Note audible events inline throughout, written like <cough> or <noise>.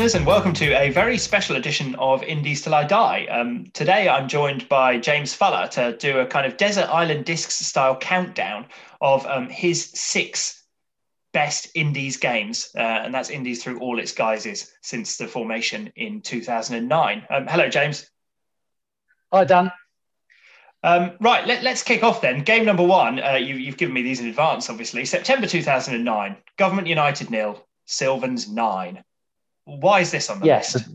listeners, and welcome to a very special edition of Indies Till I Die. Um, today, I'm joined by James Fuller to do a kind of Desert Island Discs style countdown of um, his six best Indies games, uh, and that's Indies through all its guises since the formation in 2009. Um, hello, James. Hi, Dan. Um, right, let, us kick off then. Game number one, uh, you, have given me these in advance, obviously. September 2009, Government United nil, Sylvans nine. Why is this on the yes, list?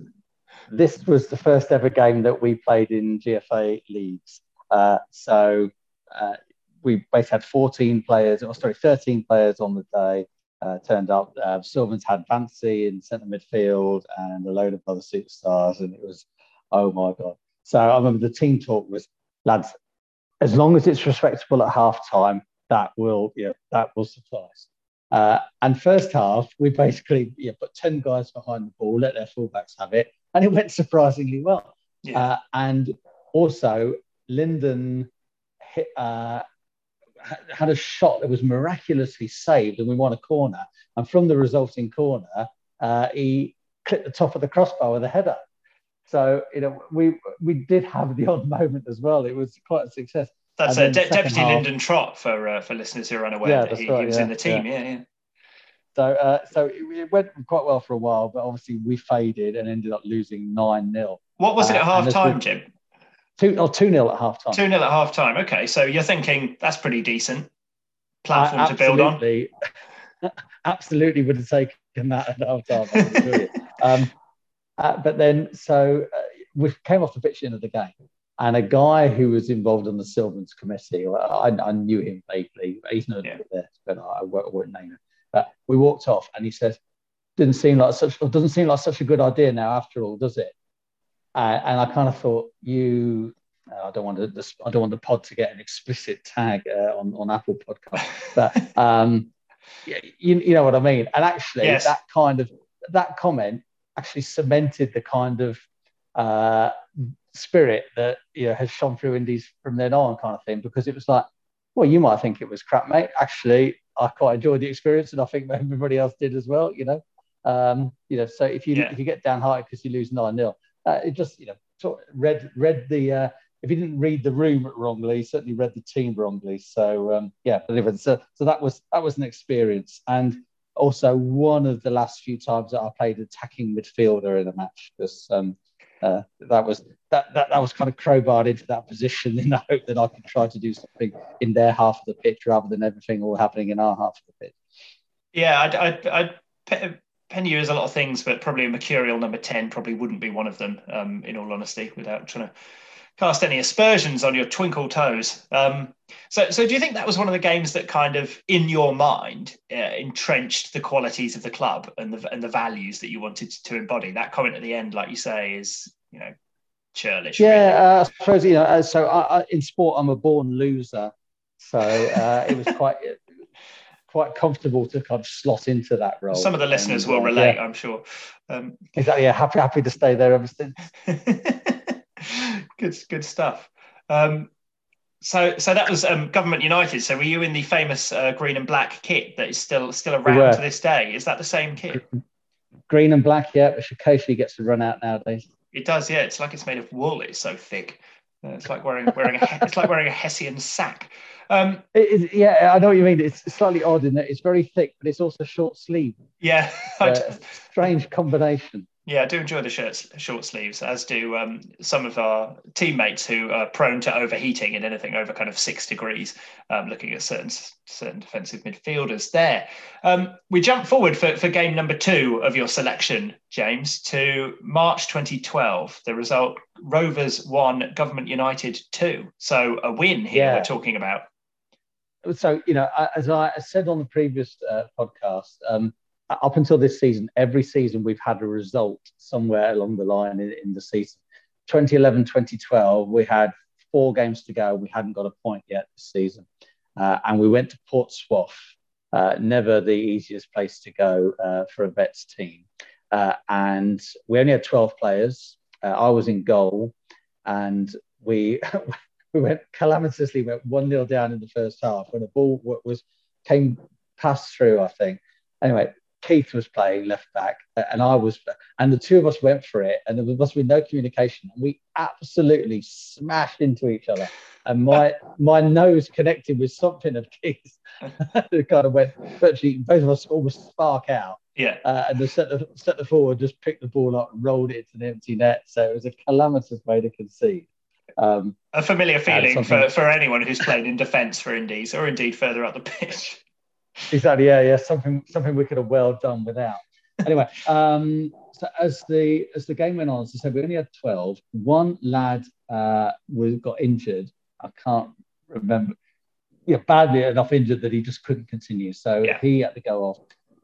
This was the first ever game that we played in GFA leagues. Uh, so uh, we basically had 14 players, or sorry, 13 players on the day. Uh, turned up. Uh, Sylvans had Fancy in centre midfield and a load of other superstars, and it was, oh my god. So I remember the team talk was, lads, as long as it's respectable at half time, that will, yeah, that will suffice. Uh, and first half, we basically yeah, put 10 guys behind the ball, let their fullbacks have it, and it <laughs> went surprisingly well. Yeah. Uh, and also, Lyndon hit, uh, had a shot that was miraculously saved, and we won a corner. And from the resulting corner, uh, he clipped the top of the crossbar with a header. So you know, we we did have the <laughs> odd moment as well. It was quite a success. That's a De- Deputy half, Lyndon Trott for uh, for listeners who are unaware yeah, that he, right, he was yeah, in the team. Yeah, yeah. yeah. So, uh, so it went quite well for a while, but obviously we faded and ended up losing nine 0 What was it at uh, half time, Jim? Two or oh, two 0 at half time. Two 0 at half time. Okay, so you're thinking that's pretty decent platform to build on. absolutely <laughs> would have taken that at half time. <laughs> um, uh, but then, so uh, we came off the pitch end of the game, and a guy who was involved on the Sylvans committee, I, I knew him vaguely, he's not yeah. there, but I, I won't name him. But we walked off, and he says, "Didn't seem like such doesn't seem like such a good idea now, after all, does it?" Uh, and I kind of thought, you, I don't want to, I don't want the pod to get an explicit tag uh, on on Apple Podcast, but <laughs> um, you, you know what I mean. And actually, yes. that kind of that comment actually cemented the kind of uh, spirit that you know has shone through indies from then on, kind of thing. Because it was like, well, you might think it was crap, mate. Actually, I quite enjoyed the experience, and I think <laughs> everybody else did as well. You know, um, you know. So if you yeah. if you get downhearted because you lose nine 0 uh, it just you know sort of read read the. Uh, if you didn't read the room wrongly, certainly read the team wrongly. So um, yeah, but so so that was that was an experience, and also one of the last few times that I played attacking midfielder in a match because um, uh, that was that, that that was kind of crowbarred into that position in the hope that I could try to do something in their half of the pitch rather than everything all happening in our half of the pitch. Yeah, I'd, I'd, I'd pen you as a lot of things, but probably a mercurial number ten probably wouldn't be one of them. Um, in all honesty, without trying to cast any aspersions on your twinkle toes. Um, so, so do you think that was one of the games that kind of, in your mind, uh, entrenched the qualities of the club and the and the values that you wanted to embody? That comment at the end, like you say, is you know, churlish. Yeah, really. uh, I suppose you know. Uh, so, I, I, in sport, I'm a born loser, so uh, it was <laughs> quite. Quite comfortable to kind of slot into that role. Some of the listeners and, will uh, relate, yeah. I'm sure. Um, exactly. Yeah, happy happy to stay there ever since. <laughs> good, good stuff. Um, so, so that was um, Government United. So, were you in the famous uh, green and black kit that is still still around to this day? Is that the same kit? Green and black, yeah, which occasionally gets to run out nowadays. It does, yeah. It's like it's made of wool. It's so thick. Uh, it's like wearing wearing a it's like wearing a hessian sack. Um, it, yeah, I know what you mean. It's slightly odd in that it's very thick, but it's also short sleeve. Yeah, <laughs> uh, strange combination. Yeah, I do enjoy the shirts, short sleeves, as do um, some of our teammates who are prone to overheating in anything over kind of six degrees. Um, looking at certain certain defensive midfielders there. Um, we jump forward for, for game number two of your selection, James, to March 2012. The result: Rovers one, Government United two. So a win here yeah. we're talking about. So you know, as I said on the previous uh, podcast um, up until this season, every season we've had a result somewhere along the line in, in the season. 2011, 2012, we had four games to go. We hadn't got a point yet this season. Uh, and we went to Portsmouth, uh, never the easiest place to go uh, for a vets team. Uh, and we only had 12 players. Uh, I was in goal, and we <laughs> we went calamitously went one 0 down in the first half when a ball was came passed through. I think anyway, Keith was playing left back, and I was, and the two of us went for it, and there must have been no communication. And we absolutely smashed into each other, and my <laughs> my nose connected with something of Keith's. <laughs> it kind of went virtually both of us almost spark out. Yeah. Uh, and the centre centre forward just picked the ball up and rolled it into the empty net. So it was a calamitous way to concede. Um, a familiar feeling for, for anyone who's played in defence for Indies or indeed further up the pitch. Exactly. Yeah. Yeah. Something something we could have well done without. Anyway, um, so as the as the game went on, as I said, we only had twelve. One lad uh, was got injured. I can't remember. Yeah, badly enough injured that he just couldn't continue. So yeah. he had to go off.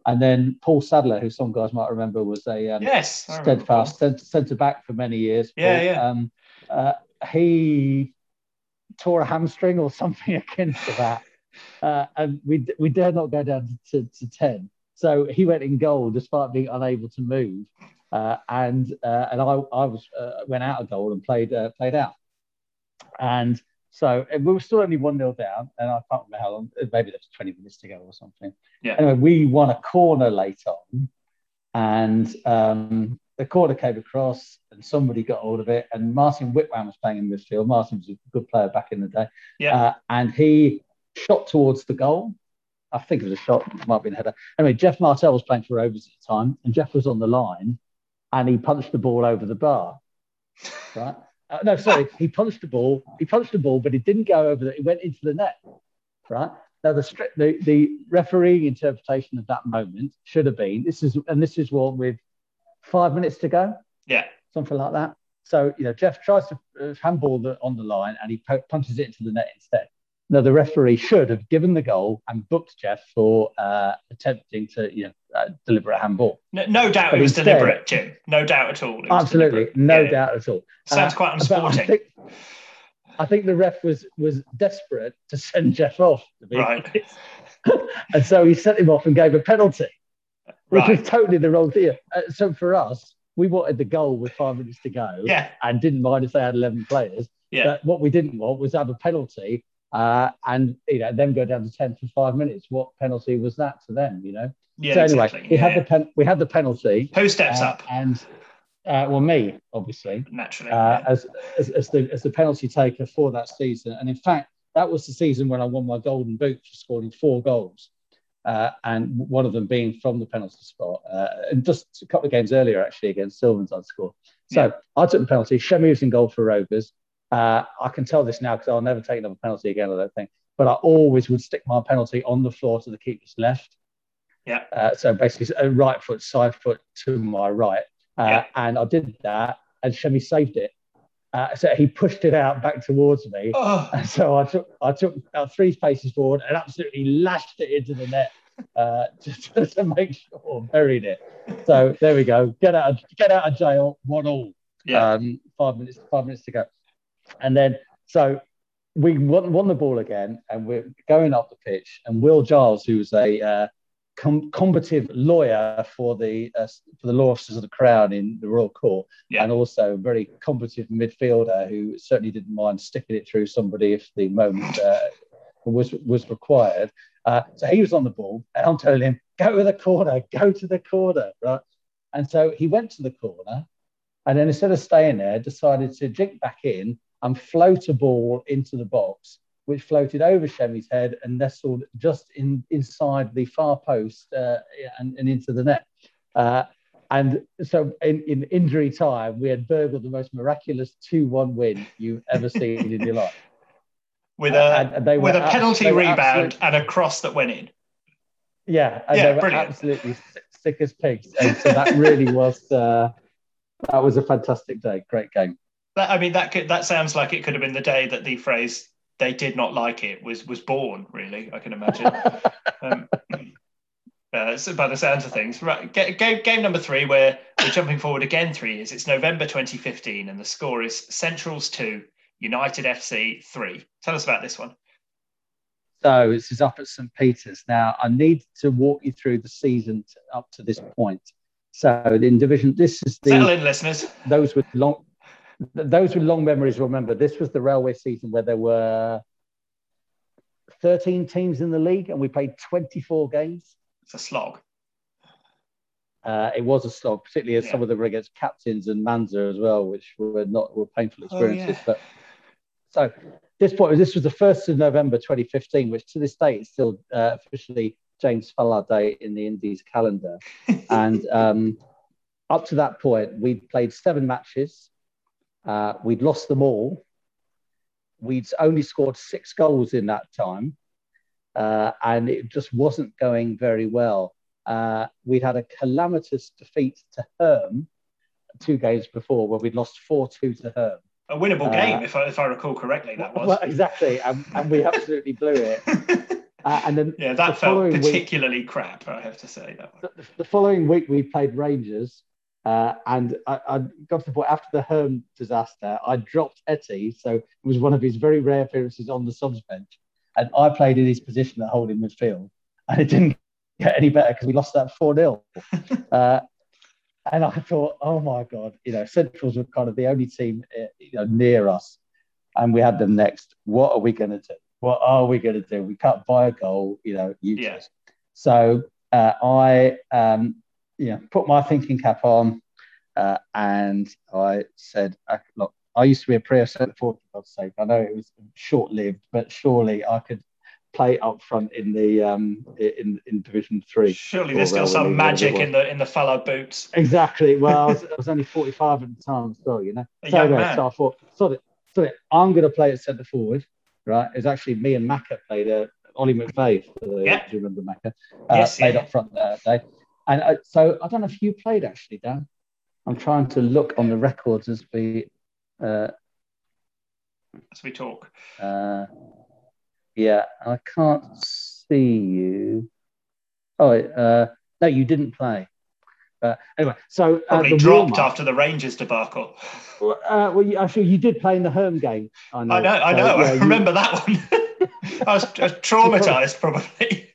And then Paul Sadler, who some guys might remember, was a um, yes steadfast centre back for many years. Yeah, Paul. yeah. Um, uh, he tore a hamstring or something <laughs> akin to that, uh, and we we dared not go down to, to, ten. So he went in goal despite being unable to move, uh, and uh, and I I was uh, went out of goal and played uh, played out, and so we were still only one 0 down, and I can't remember how long. Maybe there was twenty minutes to go or something. Yeah. Anyway, we won a corner late on, and um, the corner came across and somebody got hold of it. And Martin Whitwan was playing in midfield. Martin was a good player back in the day. Yeah. Uh, and he shot towards the goal. I think it was a shot, it might have been a header. Anyway, Jeff Martell was playing for Rovers at the time, and Jeff was on the line and he punched the ball over the bar. Right? Uh, no, sorry, he punched the ball. He punched the ball, but it didn't go over the, it went into the net. Right? Now, the, the, the refereeing interpretation of that moment should have been this is, and this is what with five minutes to go. Yeah. Something like that. So, you know, Jeff tries to uh, handball the, on the line and he punches it into the net instead. Now, the referee should have given the goal and booked Jeff for uh, attempting to, you know, uh, deliberate handball. No, no doubt but it was instead, deliberate, Jim. No doubt at all. Absolutely, deliberate. no yeah. doubt at all. Sounds uh, quite unsporting. I think, I think, the ref was was desperate to send Jeff off. right. <laughs> and so he sent him off and gave a penalty which right. was totally the wrong thing. Uh, so for us, we wanted the goal with five minutes to go, yeah, and didn't mind if they had eleven players. Yeah. But what we didn't want was have a penalty, uh, and you know then go down to ten for five minutes. What penalty was that to them? You know. Yeah. So anyway, exactly. we yeah. had the pen- we had the penalty. Who steps uh, up? And uh, well, me obviously, naturally, uh, yeah. as, as as the as the penalty taker for that season, and in fact, that was the season when I won my golden boot for scoring four goals uh, and one of them being from the penalty spot. Uh, and just a couple of games earlier, actually, against Sylvans, I'd scored. So yeah. I took the penalty. Shemi was in goal for Rovers. Uh, I can tell this now because I'll never take another penalty again, I don't think. But I always would stick my penalty on the floor to the keeper's left. Yeah. Uh, so basically, a right foot, side foot to my right. Uh, yeah. And I did that, and Shemi saved it. Uh, so he pushed it out back towards me. Oh. And so I took I took about three paces forward and absolutely lashed it into the net uh, <laughs> just, just, to make sure buried it. So there we go. Get out of, get out of jail. One all. Yeah. Um, five minutes five minutes to go. And then so we won, won the ball again and we're going up the pitch and Will Giles, who was a uh, com- combative lawyer for the uh, for the law officers of the Crown in the Royal Court, yeah. and also a very combative midfielder who certainly didn't mind sticking it through somebody if the moment uh, was was required. Uh, so he was on the ball, and I'm telling him, "Go to the corner, go to the corner," right? And so he went to the corner, and then instead of staying there, decided to jink back in and float a ball into the box which floated over Shemi's head and nestled just in inside the far post uh, and, and, into the net. Uh, and so in, in, injury time, we had burgled the most miraculous 2 1 win you've ever seen in your life. With a, with a penalty rebound and a cross that went in. Yeah, and yeah, they were brilliant. absolutely sick as pigs. And so that really was uh, that was a fantastic day. Great game. That, I mean, that could, that sounds like it could have been the day that the phrase they did not like it was was born. Really, I can imagine. <laughs> um, uh, so by the sounds of things, right? Game, game number three, where we're jumping forward again three years. It's November 2015, and the score is Centrals two, United FC three. Tell us about this one. So this is up at St Peter's. Now I need to walk you through the season to, up to this point. So in division, this is the settle in, listeners. Those with long those with long memories will remember this was the railway season where there were 13 teams in the league and we played 24 games. It's a slog. Uh, it was a slog, particularly as Yeah. some of them were against captains and Manza as well, which were not were painful Oh, yeah. experiences. But so this point, this was the first of November 2015, which to this day is still uh, officially James Fallard Day in the Indies calendar. <laughs> and um, up to that point, we'd played seven matches. Uh, we'd lost them all. We'd only scored six goals in that time, uh, and it just wasn't going very well. Uh, we'd had a calamitous defeat to Herm two games before, where we'd lost 4 2 to Herm. A winnable Uh, game, if I, if I recall correctly, that Well, was. exactly, and, and we absolutely blew it. <laughs> Uh, and then yeah, the that felt following week- particularly crap, I have to say. That the, the following week we played Rangers, uh, and I, I got to the point after the Herm disaster, I dropped Etty, so it was one of his very rare appearances on the subs bench, and I played in his position at holding midfield, and it didn't get any better because we lost that four 0 <laughs> uh, and I thought, oh my god, you know, Centrals were kind of the only team uh, you know near us, and we had them next. What are we going to do? What are we going to do? We can't buy a goal, you know, useless. So uh, I, um, know, put my thinking cap on, uh, and I said, uh, "Look, I used to be a forward, for God's sake. I know it was short-lived, but surely I could play up front in the um, in in Division Three. Surely there's still some magic in the in the fellow boots. Exactly. Well, I was, <laughs> I was only 45 at the time well, you know. A so, anyway, so I thought, sort it, it, I'm going to play at centre forward, right? It was actually me and Macca played uh, Ollie McVeigh, for the, Yeah. do you remember Macca? Uh, Yes, played yeah. up front that day. And uh, so I don't know if you played actually, Dan. I'm trying to look on the records as we, uh, As we talk. uh, yeah, I can't see you. Oh, uh, no, you didn't play. Uh, anyway, so uh, Probably the dropped warm-up- after the Rangers debacle. Well, uh, well, you, actually, you did play in the home game. I know. I know, I So, know. yeah, I you- remember that one. <laughs> I was, I was traumatized, probably.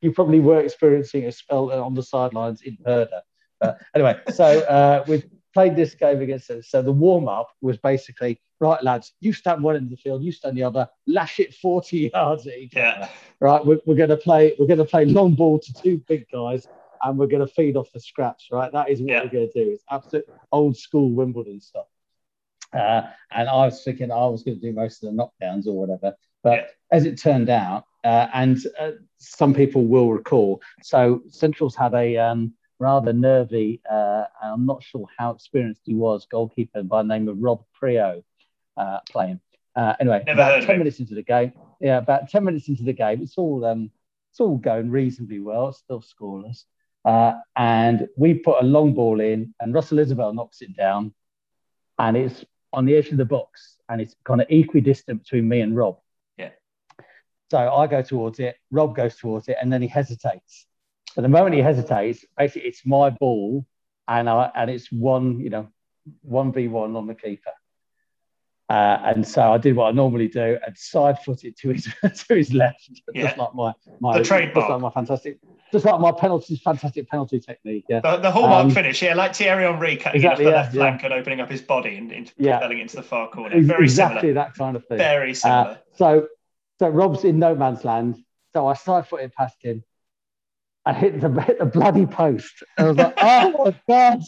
You, probably were experiencing a spell on the sidelines in Herder. Uh, anyway, so uh, we played this game against us. So the warm up was basically right, lads. You stand one end of the field, you stand the other. Lash it forty <laughs> yards at each Yeah. other. Right, we're, we're going to play. We're going to play long ball to two big guys, and we're going to feed off the scraps. Right, that is what Yeah. we're going to do. It's absolute old school Wimbledon stuff. Uh, and I was thinking I was going to do most of the knockdowns or whatever. But Yeah. as it turned out, uh, and uh, some people will recall, so Central's had a um, rather nervy, uh, I'm not sure how experienced he was, goalkeeper by the name of Rob Prio uh, playing. Uh, anyway, Never about heard 10 him. minutes into the game, yeah, about 10 minutes into the game, it's all um, it's all going reasonably well, it's still scoreless. Uh, and we put a long ball in, and Russell Isabel knocks it down, and it's on the edge of the box, and it's kind of equidistant between me and Rob. So I go towards it, Rob goes towards it, and then he hesitates. But the moment he hesitates, basically it's my ball, and I, and it's one, you know, one v one on the keeper. Uh, and so I did what I normally do and side foot it to his <laughs> to his left, Yeah. just like my my The trademark. just like my fantastic, just like my penalty fantastic penalty technique. Yeah, The, the hallmark Um, finish, yeah, like Thierry Henry cutting exactly, off the yeah, left yeah. flank and opening up his body and into, Yeah. propelling into the far corner. Very exactly similar. that kind of thing. Very Uh, similar. so, so Rob's in no man's land. So I side footed past him. and hit the <laughs> hit the bloody post. And I was like, oh my <laughs> god!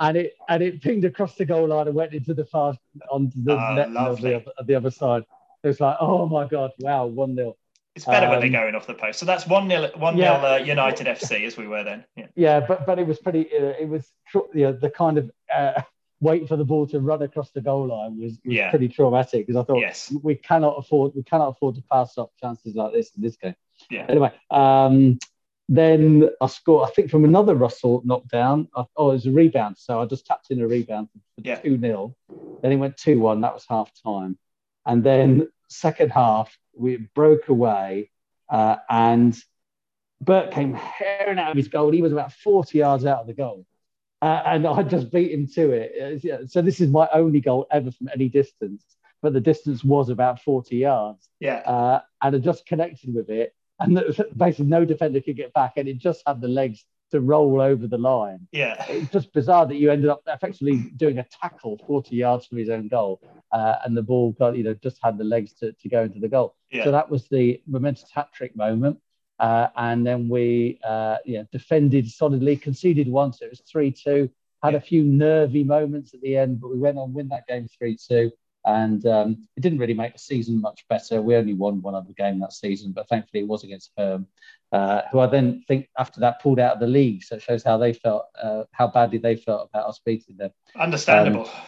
And it and it pinged across the goal line and went into the far onto the Ah, net of the, other, of the other side. It was like, oh my god, wow, one 0 it's better when they're um, going off the post. So that's 1 0 one Yeah. nil, uh, United FC as we were then. Yeah. Yeah, but but it was pretty. Uh, it was you know, the kind of uh, wait for the ball to run across the goal line was, was Yeah. pretty traumatic because I thought Yes. we cannot afford we cannot afford to pass up chances like this in this game. Yeah. Anyway, um, then I scored. I think from another Russell knockdown. I, oh, it was a rebound. So I just tapped in a rebound for Yeah. two 0 Then it went two one. That was half time, and then second half we broke away, uh, and Bert came herring out of his goal. He was about forty yards out of the goal. Uh, and I just beat him to it. Uh, So this is my only goal ever from any distance, but the distance was about 40 yards Yeah. uh, and I just connected with it. And <laughs> basically, no defender could get back, and it just had the legs to roll over the line. Yeah. It's just bizarre that you ended up effectively doing a tackle 40 yards from his own goal, uh, and the ball got, you know, just had the legs to, to go into the goal. Yeah. So that was the momentous hat trick moment. Uh, and then we uh, defended solidly, conceded once. It was 3 2. Had a few nervy moments at the end, but we went on win that game 3 2. And um, it didn't really make the season much better. We only won one other game that season, but thankfully it was against Herm, uh, who I then think after that pulled out of the league. So it shows how they felt, uh, how badly they felt about us beating them. Understandable. Um,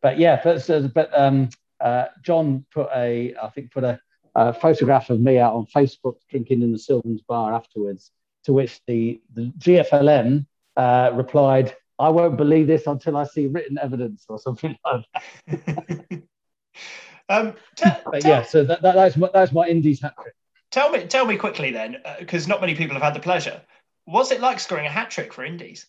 but yeah, but, but um, uh, John put a, I think, put a, a, photograph of me out on Facebook drinking in the Sylvans bar afterwards, to which the, the GFLM uh, replied, I won't believe this until I see written evidence or something <laughs> like that. um, t- but t- yeah, so that, that, that's my, that's my Indies hat trick. Tell me, tell me quickly then, because uh, not many people have had the pleasure. What's it like scoring a hat trick for Indies?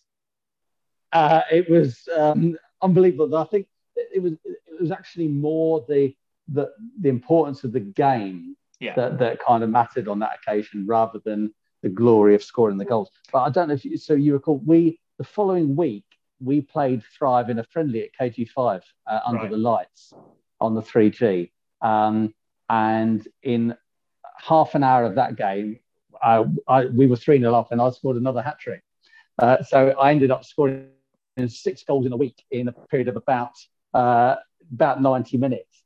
Uh, it was um, unbelievable. I think it was it was actually more the the, the importance of the game yeah. that, that kind of mattered on that occasion rather than the glory of scoring the goals. But I don't know if you, so you recall we the following week, we played Thrive in a friendly at KG5 uh, under right. the lights on the 3G. Um, and in half an hour of that game, I, I, we were 3 0 up and I scored another hat trick. Uh, so I ended up scoring six goals in a week in a period of about uh, about 90 minutes.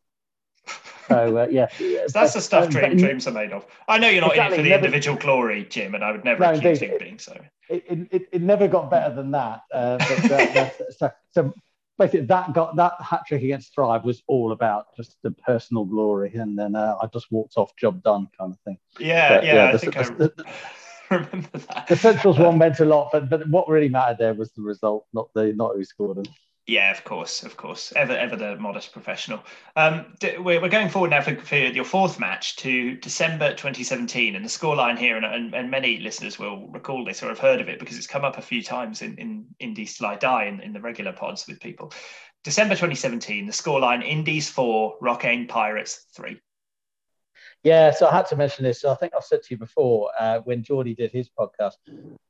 So uh, yeah, so that's the stuff dream, dreams are made of. I know you're not exactly, in it for the never, individual glory, Jim, and I would never no, accuse you of being so. It, it, it, never got better than that. Uh, but, so, so basically, that got that hat trick against Thrive was all about just the personal glory, and then uh, I just walked off, job done, kind of thing. Yeah, but, yeah, yeah, I the, think the, I the, <laughs> remember that. The Centrals one meant a lot, but but what really mattered there was the result, not the not who scored them. Yeah, of course, of course. Ever, ever the modest professional. Um, we're, we're going forward now for, for, your fourth match to December 2017, and the scoreline here, and, and, and, many listeners will recall this or have heard of it because it's come up a few times in in Indies I Die in, in the regular pods with people. December 2017, the scoreline: Indies four, Rocquaine Pirates three. Yeah, so I had to mention this. So I think I've said to you before uh, when Geordie did his podcast.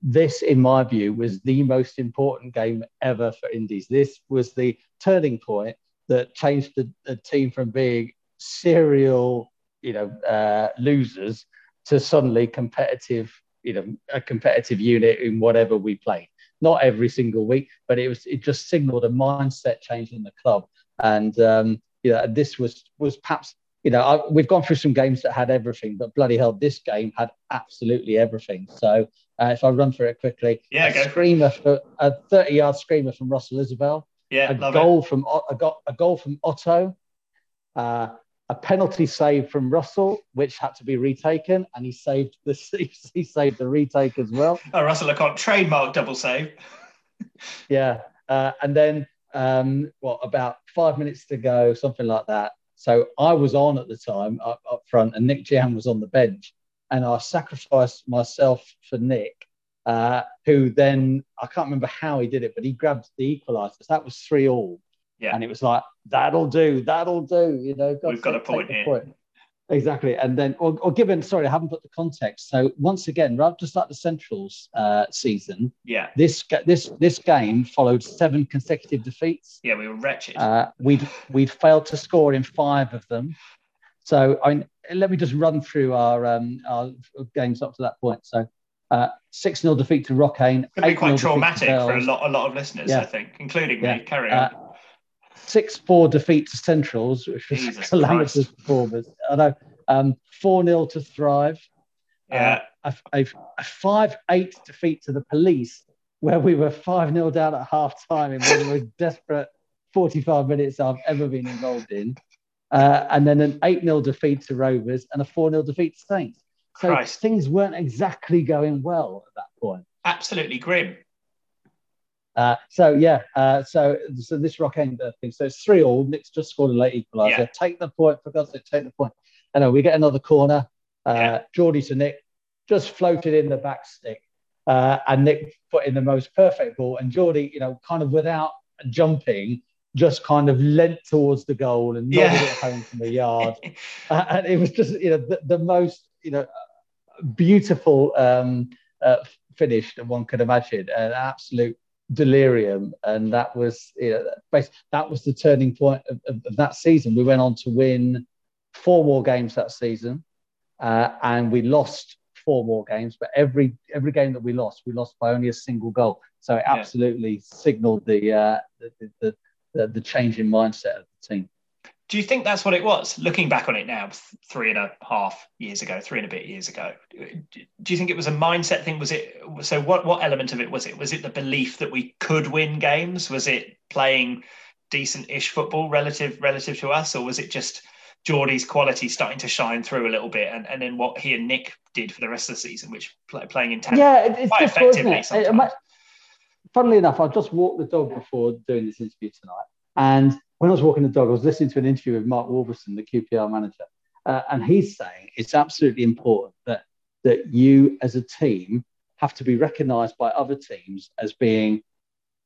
This, in my view, was the most important game ever for Indies. This was the turning point that changed the, the team from being serial, you know, uh, losers to suddenly competitive, you know, a competitive unit in whatever we played. Not every single week, but it was it just signaled a mindset change in the club. And um, you know, this was was perhaps you know, I, we've gone through some games that had everything, but bloody hell, this game had absolutely everything. So uh, if I run through it quickly, yeah, a screamer for a 30 yard screamer from Russell Isabel, yeah, a goal it. from a, a goal from Otto, uh, a penalty save from Russell, which had to be retaken, and he saved the <laughs> he saved the retake as well. <laughs> Oh, Russell Leconte trademark double save. <laughs> yeah, uh, and then um, what about five minutes to go, something like that. So I was on at the time up, up front, and Nick Jan was on the bench, and I sacrificed myself for Nick, uh, who then I can't remember how he did it, but he grabbed the equaliser. That was three all, yeah. and it was like that'll do, that'll do. You know, we've got a point here. Point. Exactly, and then or, or, given sorry, I haven't put the context. So once again, rather just like the Centrals uh, season, yeah, this this this game followed seven consecutive defeats. Yeah, we were wretched. Uh, we'd we'd failed to score in five of them. So I mean, let me just run through our um, our games up to that point. So uh, six 0 defeat to Rocquaine. Could be quite traumatic for a lot a lot of listeners, yeah. I think, including yeah. me. Carry on. Uh, six four defeat to Centrals, which was Jesus calamitous Christ. performance. I know. Um, four 0 to Thrive. Yeah. Uh, a, a, a five eight defeat to the Police, where we were five 0 down at half time in one of the most <laughs> desperate forty five minutes I've ever been involved in. Uh, and then an 8 0 defeat to Rovers and a 4 0 defeat to Saints. So Christ. things weren't exactly going well at that point. Absolutely grim. Uh, so yeah, uh, so so this Rocquaine thing. So it's three all. Nick's just scored a late equaliser. Yeah. Take the point for God's sake. Take the point. And we get another corner. Uh, yeah. Geordie to Nick, just floated in the back stick, uh, and Nick put in the most perfect ball. And Geordie, you know, kind of without jumping, just kind of leant towards the goal and nodded yeah. it home from the yard. <laughs> uh, and it was just, you know, the, the most, you know, beautiful um, uh, finish that one could imagine. An absolute delirium, and that was you know, that was the turning point of, of, of, that season. We went on to win four more games that season, uh, and we lost four more games, but every every game that we lost, we lost by only a single goal. So it absolutely yeah. signaled the, uh, the, the, the the change in mindset of the team. Do you think that's what it was? Looking back on it now, three and a half years ago, three and a bit years ago, do you think it was a mindset thing? Was it so? What what element of it was it? Was it the belief that we could win games? Was it playing decent-ish football relative relative to us, or was it just Geordie's quality starting to shine through a little bit, and, and then what he and Nick did for the rest of the season, which play, playing in tandem yeah, it's quite effectively. It? Sometimes. funnily enough, I just walked the dog before doing this interview tonight, and when I was walking the dog, I was listening to an interview with Mark Warburton, the QPR manager, uh, and he's saying it's absolutely important that that you as a team have to be recognised by other teams as being,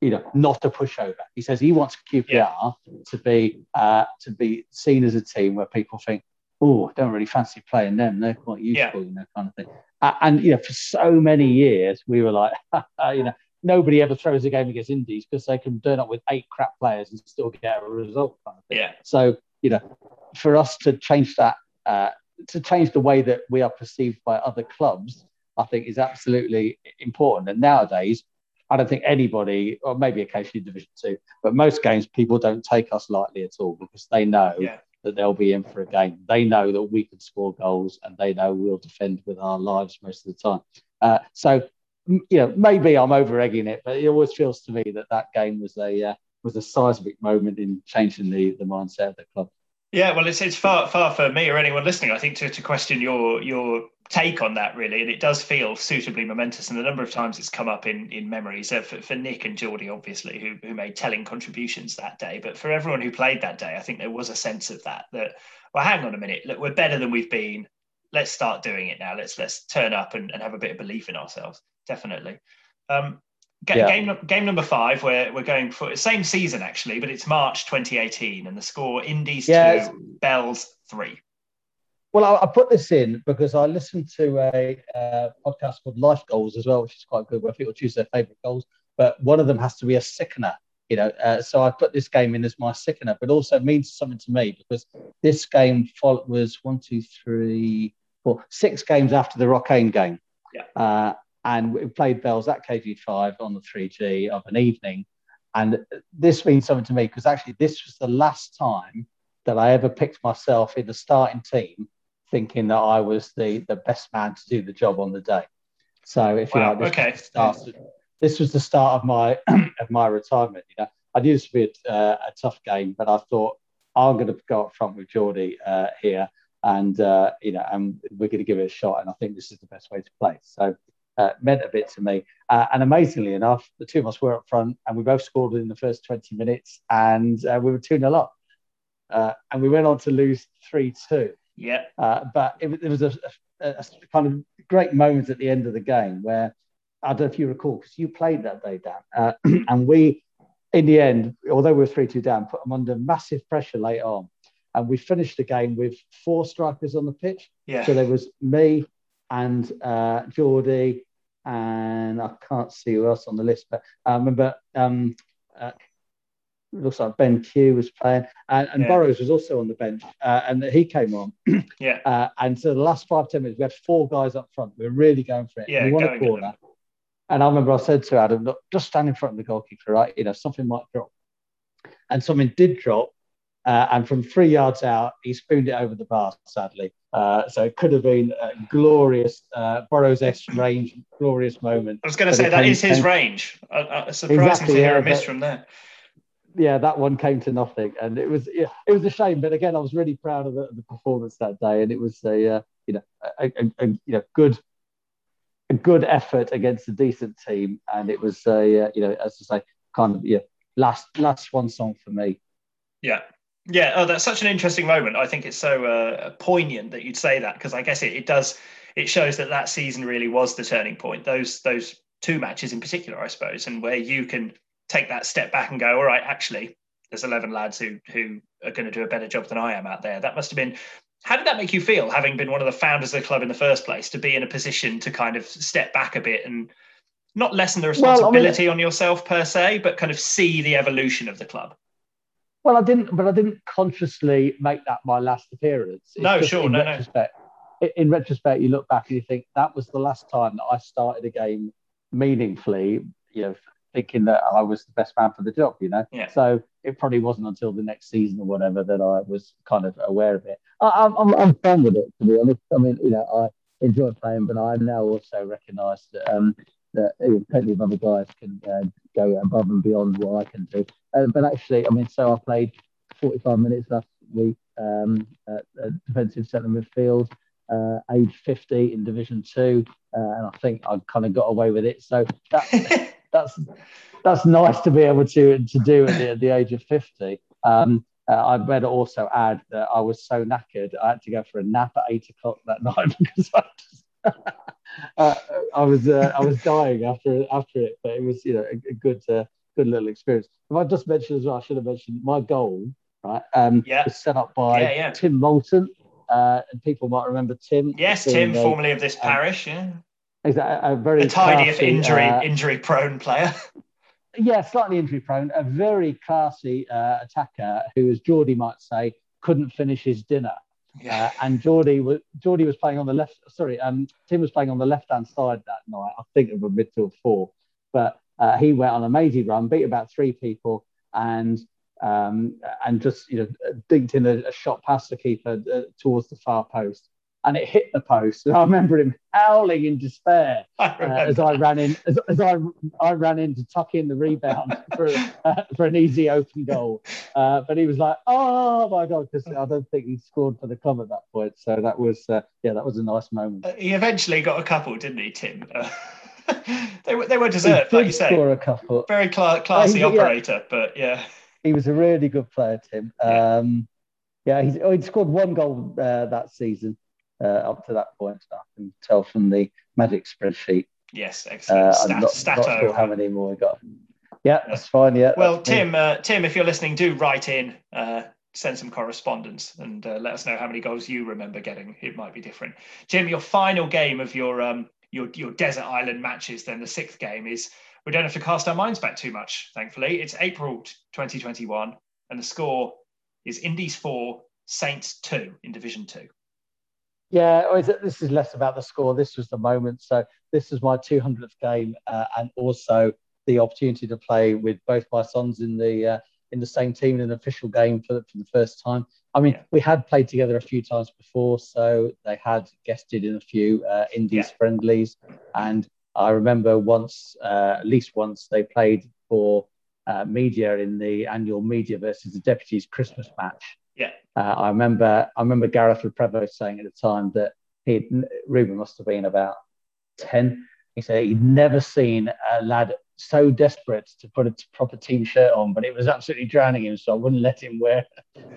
you know, not a pushover. He says he wants QPR yeah. to be uh, to be seen as a team where people think, oh, I don't really fancy playing them. They're quite useful, yeah. you know, kind of thing. Uh, and you know, for so many years, we were like, <laughs> you know, nobody ever throws a game against Indies because they can turn up with eight crap players and still get a result. Kind of yeah. So you know, for us to change that, uh, to change the way that we are perceived by other clubs, I think is absolutely important. And nowadays, I don't think anybody, or maybe occasionally Division Two, but most games people don't take us lightly at all because they know yeah. that they'll be in for a game. They know that we can score goals, and they know we'll defend with our lives most of the time. Uh, so you know, maybe I'm over egging it, but it always feels to me that that game was a uh, was a seismic moment in changing the the mindset of the club. Yeah, well, it's it's far far for me or anyone listening. I think to, to question your your take on that really, and it does feel suitably momentous. And the number of times it's come up in in memories uh, for, for Nick and Geordie, obviously, who who made telling contributions that day. But for everyone who played that day, I think there was a sense of that. That well, hang on a minute, look, we're better than we've been. Let's start doing it now. Let's let's turn up and, and have a bit of belief in ourselves definitely. Um, ga- yeah. Game game number five, where we're going for the same season actually, but it's March 2018, and the score Indies yeah, two, Bells three. Well, I, I, put this in because I listened to a, a, podcast called Life Goals as well, which is quite good, where people choose their favourite goals, but one of them has to be a sickener. You know, uh, so I put this game in as my sickener, but also means something to me because this game was one, two, three, four, six games after the Rocquaine game. Yeah. Uh, and we played bells at KG5 on the 3G of an evening. And this means something to me because actually this was the last time that I ever picked myself in the starting team thinking that I was the, the best man to do the job on the day. So if wow, you like, this, okay. was the start, this was the start of my <clears throat> of my retirement. You know, I knew this would be a, uh, a tough game, but I thought I'm going to go up front with Geordie uh, here, and uh, you know, and we're going to give it a shot. And I think this is the best way to play. So uh, meant a bit to me. Uh, and amazingly enough, the two of us were up front and we both scored in the first 20 minutes and uh, we were 2 0 up. Uh, and we went on to lose 3 2. Yeah. Uh, but it, it was a, a, a, kind of great moment at the end of the game where I don't know if you recall, because you played that day, Dan. Uh, <clears throat> and we, in the end, although we were 3 2 down, put them under massive pressure late on. And we finished the game with four strikers on the pitch. Yeah. So there was me, and uh, Geordie, and I can't see who else on the list, but I remember um, uh, it looks like Ben Q was playing, and, and yeah. Burrows was also on the bench, uh, and he came on. <clears throat> yeah. Uh, and so the last five ten minutes, we had four guys up front. We were really going for it. Yeah, we won a corner. And I remember I said to Adam, "Look, just stand in front of the goalkeeper, right? You know, something might drop." And something did drop, uh, and from three yards out, he spooned it over the bar, sadly. Uh, so it could have been a glorious uh, Burrows S range, glorious moment. I was going to say that came, is his came, range. Uh, surprising exactly, to hear yeah, a miss from there. Yeah, that one came to nothing, and it was yeah, it was a shame. But again, I was really proud of the, the performance that day, and it was a uh, you know a, a, a, you know good a good effort against a decent team, and it was a uh, you know as I say kind of yeah last last one song for me. Yeah, yeah, oh, that's such an interesting moment. I think it's so uh, poignant that you'd say that because I guess it, it does. It shows that that season really was the turning point. Those those two matches in particular, I suppose, and where you can take that step back and go, all right, actually, there's 11 lads who who are going to do a better job than I am out there. That must have been. How did that make you feel, having been one of the founders of the club in the first place, to be in a position to kind of step back a bit and not lessen the responsibility well, I mean, on yourself per se, but kind of see the evolution of the club? Well, I didn't, but I didn't consciously make that my last appearance. It's no, sure, no, no. in retrospect, you look back and you think that was the last time that I started a game meaningfully. You know, thinking that I was the best man for the job. You know, yeah. so it probably wasn't until the next season or whatever that I was kind of aware of it. I, am I'm, I'm fun with it to be honest. I mean, you know, I enjoy playing, but I now also recognise that um, that you know, plenty of other guys can uh, go above and beyond what I can do. Uh, but actually, I mean, so I played 45 minutes last week um, at, at defensive centre midfield, uh, age 50 in Division Two, uh, and I think I kind of got away with it. So that, <laughs> that's that's nice to be able to to do at the, at the age of 50. Um, uh, I better also add that I was so knackered, I had to go for a nap at eight o'clock that <laughs> night because I, just, uh, I was uh, I was dying after after it. But it was you know a, a good uh, good little experience. If I just mentioned as well, I should have mentioned my goal. Right, um, yeah. was set up by yeah, yeah. Tim Moulton, uh, and people might remember Tim. Yes, Tim, formerly of this parish. Yeah, is a, a very a tidy classy, injury uh, injury prone player. <laughs> yeah, slightly injury prone, a very classy uh, attacker who, as Geordie might say, couldn't finish his dinner. Yeah. Uh, and Geordie was Geordie was playing on the left. Sorry, um, Tim was playing on the left hand side that night. I think of a midfield four, but uh, he went on a mazy run, beat about three people, and um, and just you know dinked in a, a shot past the keeper uh, towards the far post and it hit the post. And I remember him howling in despair <laughs> I uh, as I ran in, as, as I I ran in to tuck in the rebound <laughs> for uh, for an easy open goal. Uh, but he was like, "Oh my god!" Because I don't think he scored for the club at that point. So that was uh, yeah, that was a nice moment. Uh, he eventually got a couple, didn't he, Tim? Uh, <laughs> they were they were deserved, like you say. score a couple. Very cla- classy yeah. operator, but yeah. He was a really good player, Tim. Yeah. Um, yeah, he's, oh, he'd scored one goal uh, that season. Uh, up to that point, I can tell from the magic spreadsheet. Yes, Uh, excellent. I'm Stat, not, not sure how many more we got. Yeah, that's fine. Yeah. Well. Tim, uh, Tim, if you're listening, do write in, uh, send some correspondence, and uh, let us know how many goals you remember getting. It might be different. Jim, your final game of your um, your your desert island matches, then the sixth game is. We don't have to cast our minds back too much. Thankfully, it's April 2021, and the score is Indies four, Saints two in Division Two. Yeah, is it- this is less about the score. This was the moment. So this was my 200th game, uh, and also the opportunity to play with both my sons in the uh, in the same team in an official game for, for the first time. I mean, Yeah. we had played together a few times before, so they had guested in a few uh, Indies Yeah. friendlies, and I remember once, uh, at least once, they played for uh, media in the annual media versus the deputies Christmas match. Yeah. Uh, I remember I remember Gareth Prevost saying at the time that he Ruben must have been about 10. He said he'd never seen a lad so desperate to put a proper team shirt on, but it was absolutely drowning him. So I wouldn't let him wear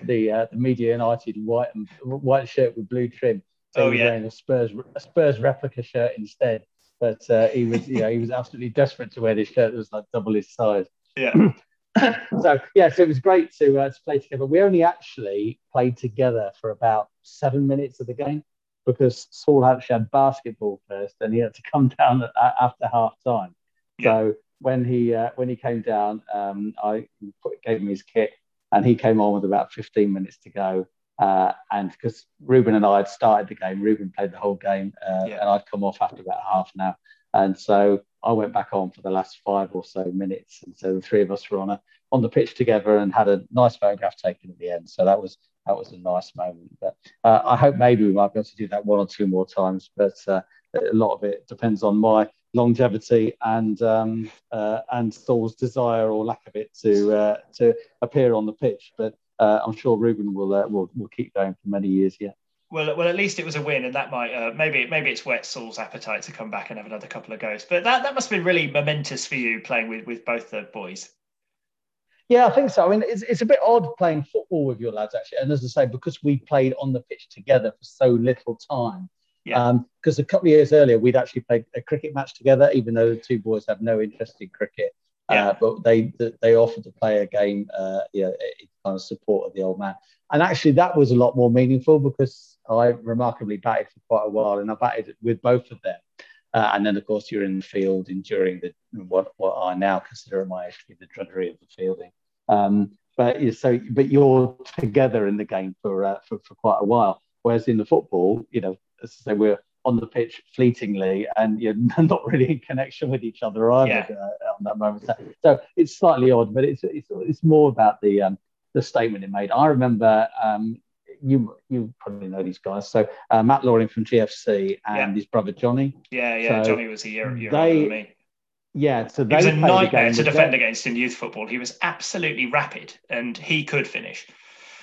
the uh, the Media United white and white shirt with blue trim. So Oh, he was yeah. wearing a Spurs a Spurs replica shirt instead. But uh, he was, you know, he was absolutely desperate to wear this shirt that was like double his size Yeah, <clears throat> <laughs> so yeah, so it was great to uh, to play together. We only actually played together for about seven minutes of the game because Saul actually had basketball first, and he had to come <laughs> down after half time. So when he uh, when he came down, um, I put, gave him his kit, and he came on with about 15 minutes to go. Uh, and because Ruben and I had started the game, Ruben played the whole game, uh, Yeah. and I'd come off after about half an hour. And so I went back on for the last five or so minutes, and so the three of us were on a on the pitch together and had a nice photograph taken at the end. So that was that was a nice moment. But uh, I hope maybe we might be able to do that one or two more times. But uh, a lot of it depends on my longevity and um, uh, and Saul's desire or lack of it to uh, to appear on the pitch. But uh, I'm sure Ruben will, uh, will will keep going for many years yet. Well, well, at least it was a win, and that might uh, maybe maybe it's whet Saul's appetite to come back and have another couple of goes. But that, that must have been really momentous for you playing with, with both the boys. Yeah, I think so. I mean, it's, it's a bit odd playing football with your lads, actually. And as I say, because we played on the pitch together for so little time. Yeah. Because a couple of years earlier, we'd actually played a cricket match together, even though the two boys have no interest in cricket. Yeah. Uh, but they they offered to play a game, uh, you know, in kind of support of the old man. And actually, that was a lot more meaningful because I remarkably batted for quite a while, and I batted with both of them. Uh, and then, of course, you're in the field enduring the what what I now consider at my age to be the drudgery of the fielding. Um, but you so but you're together in the game for, uh, for for quite a while. Whereas in the football, you know, as I say, we're on the pitch fleetingly and you're <laughs> not really in connection with each other either yeah. uh, on that moment. So, so, it's slightly odd, but it's it's, it's more about the um, the statement it made. I remember um, you you probably know these guys. So uh, Matt Loring from GFC and yeah. his brother Johnny. Yeah, yeah. So Johnny was a year, year they, older than me. Yeah, so they he was a nightmare to defend against in youth football. He was absolutely rapid, and he could finish.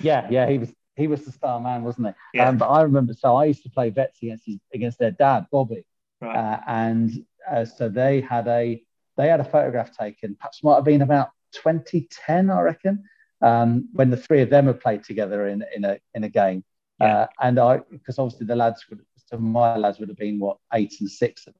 Yeah, yeah, he was he was the star man, wasn't he? Yeah. Um, but I remember, so I used to play vets against his, against their dad, Bobby, right. uh, and uh, so they had a they had a photograph taken. Perhaps might have been about 2010, I reckon, um, when the three of them had played together in in a in a game. Yeah. Uh, and I, because obviously the lads would, so my lads would have been what eight and six at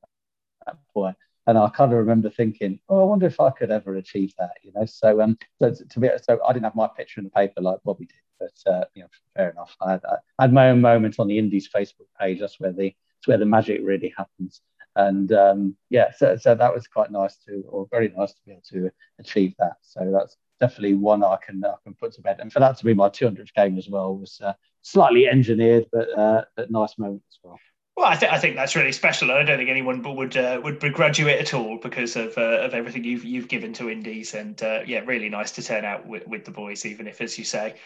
that point. And I kind of remember thinking, oh, I wonder if I could ever achieve that, you know. So, um, so to be, so I didn't have my picture in the paper like Bobby did, but uh, you know, fair enough. I had, I had my own moment on the Indies Facebook page. That's where the that's where the magic really happens. And um, yeah, so, so that was quite nice to, or very nice to be able to achieve that. So that's definitely one I can I can put to bed. And for that to be my 200th game as well was uh, slightly engineered, but uh, but nice moment as well. Well, I think I think that's really special. I don't think anyone would uh, would begrudge you it at all because of uh, of everything you've you've given to Indies, and uh, yeah, really nice to turn out with, with the boys, even if, as you say,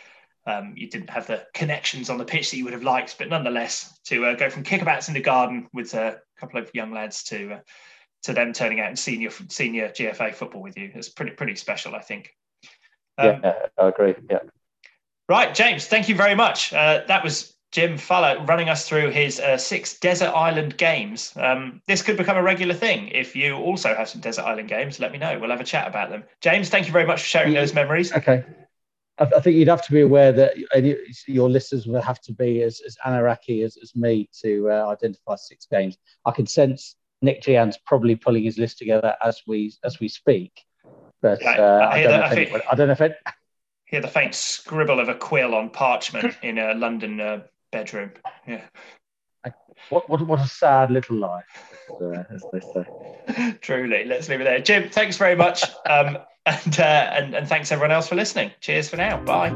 um, you didn't have the connections on the pitch that you would have liked, but nonetheless, to uh, go from kickabouts in the garden with a couple of young lads to uh, to them turning out in senior senior GFA football with you is pretty pretty special, I think. Um, yeah, I agree. Yeah. Right, James. Thank you very much. Uh, that was Jim Fuller running us through his uh, six desert island games. Um, this could become a regular thing. If you also have some desert island games, let me know. We'll have a chat about them. James, thank you very much for sharing those memories. Okay. I, think you'd have to be aware that your listeners will have to be as, as Anaraki as, as me to uh, identify six games. I can sense Nick Gian's probably pulling his list together as we as we speak. But uh, I, I, don't that, I, I, don't know if it, hear the faint scribble of a quill on parchment <laughs> in a London uh, bedroom. Yeah. What, what, what a sad little life, uh, as they say. <laughs> Truly. Let's leave it there. Jim, thanks very much. Um, <laughs> and, uh, and, and thanks everyone else for listening. Cheers for now. Bye.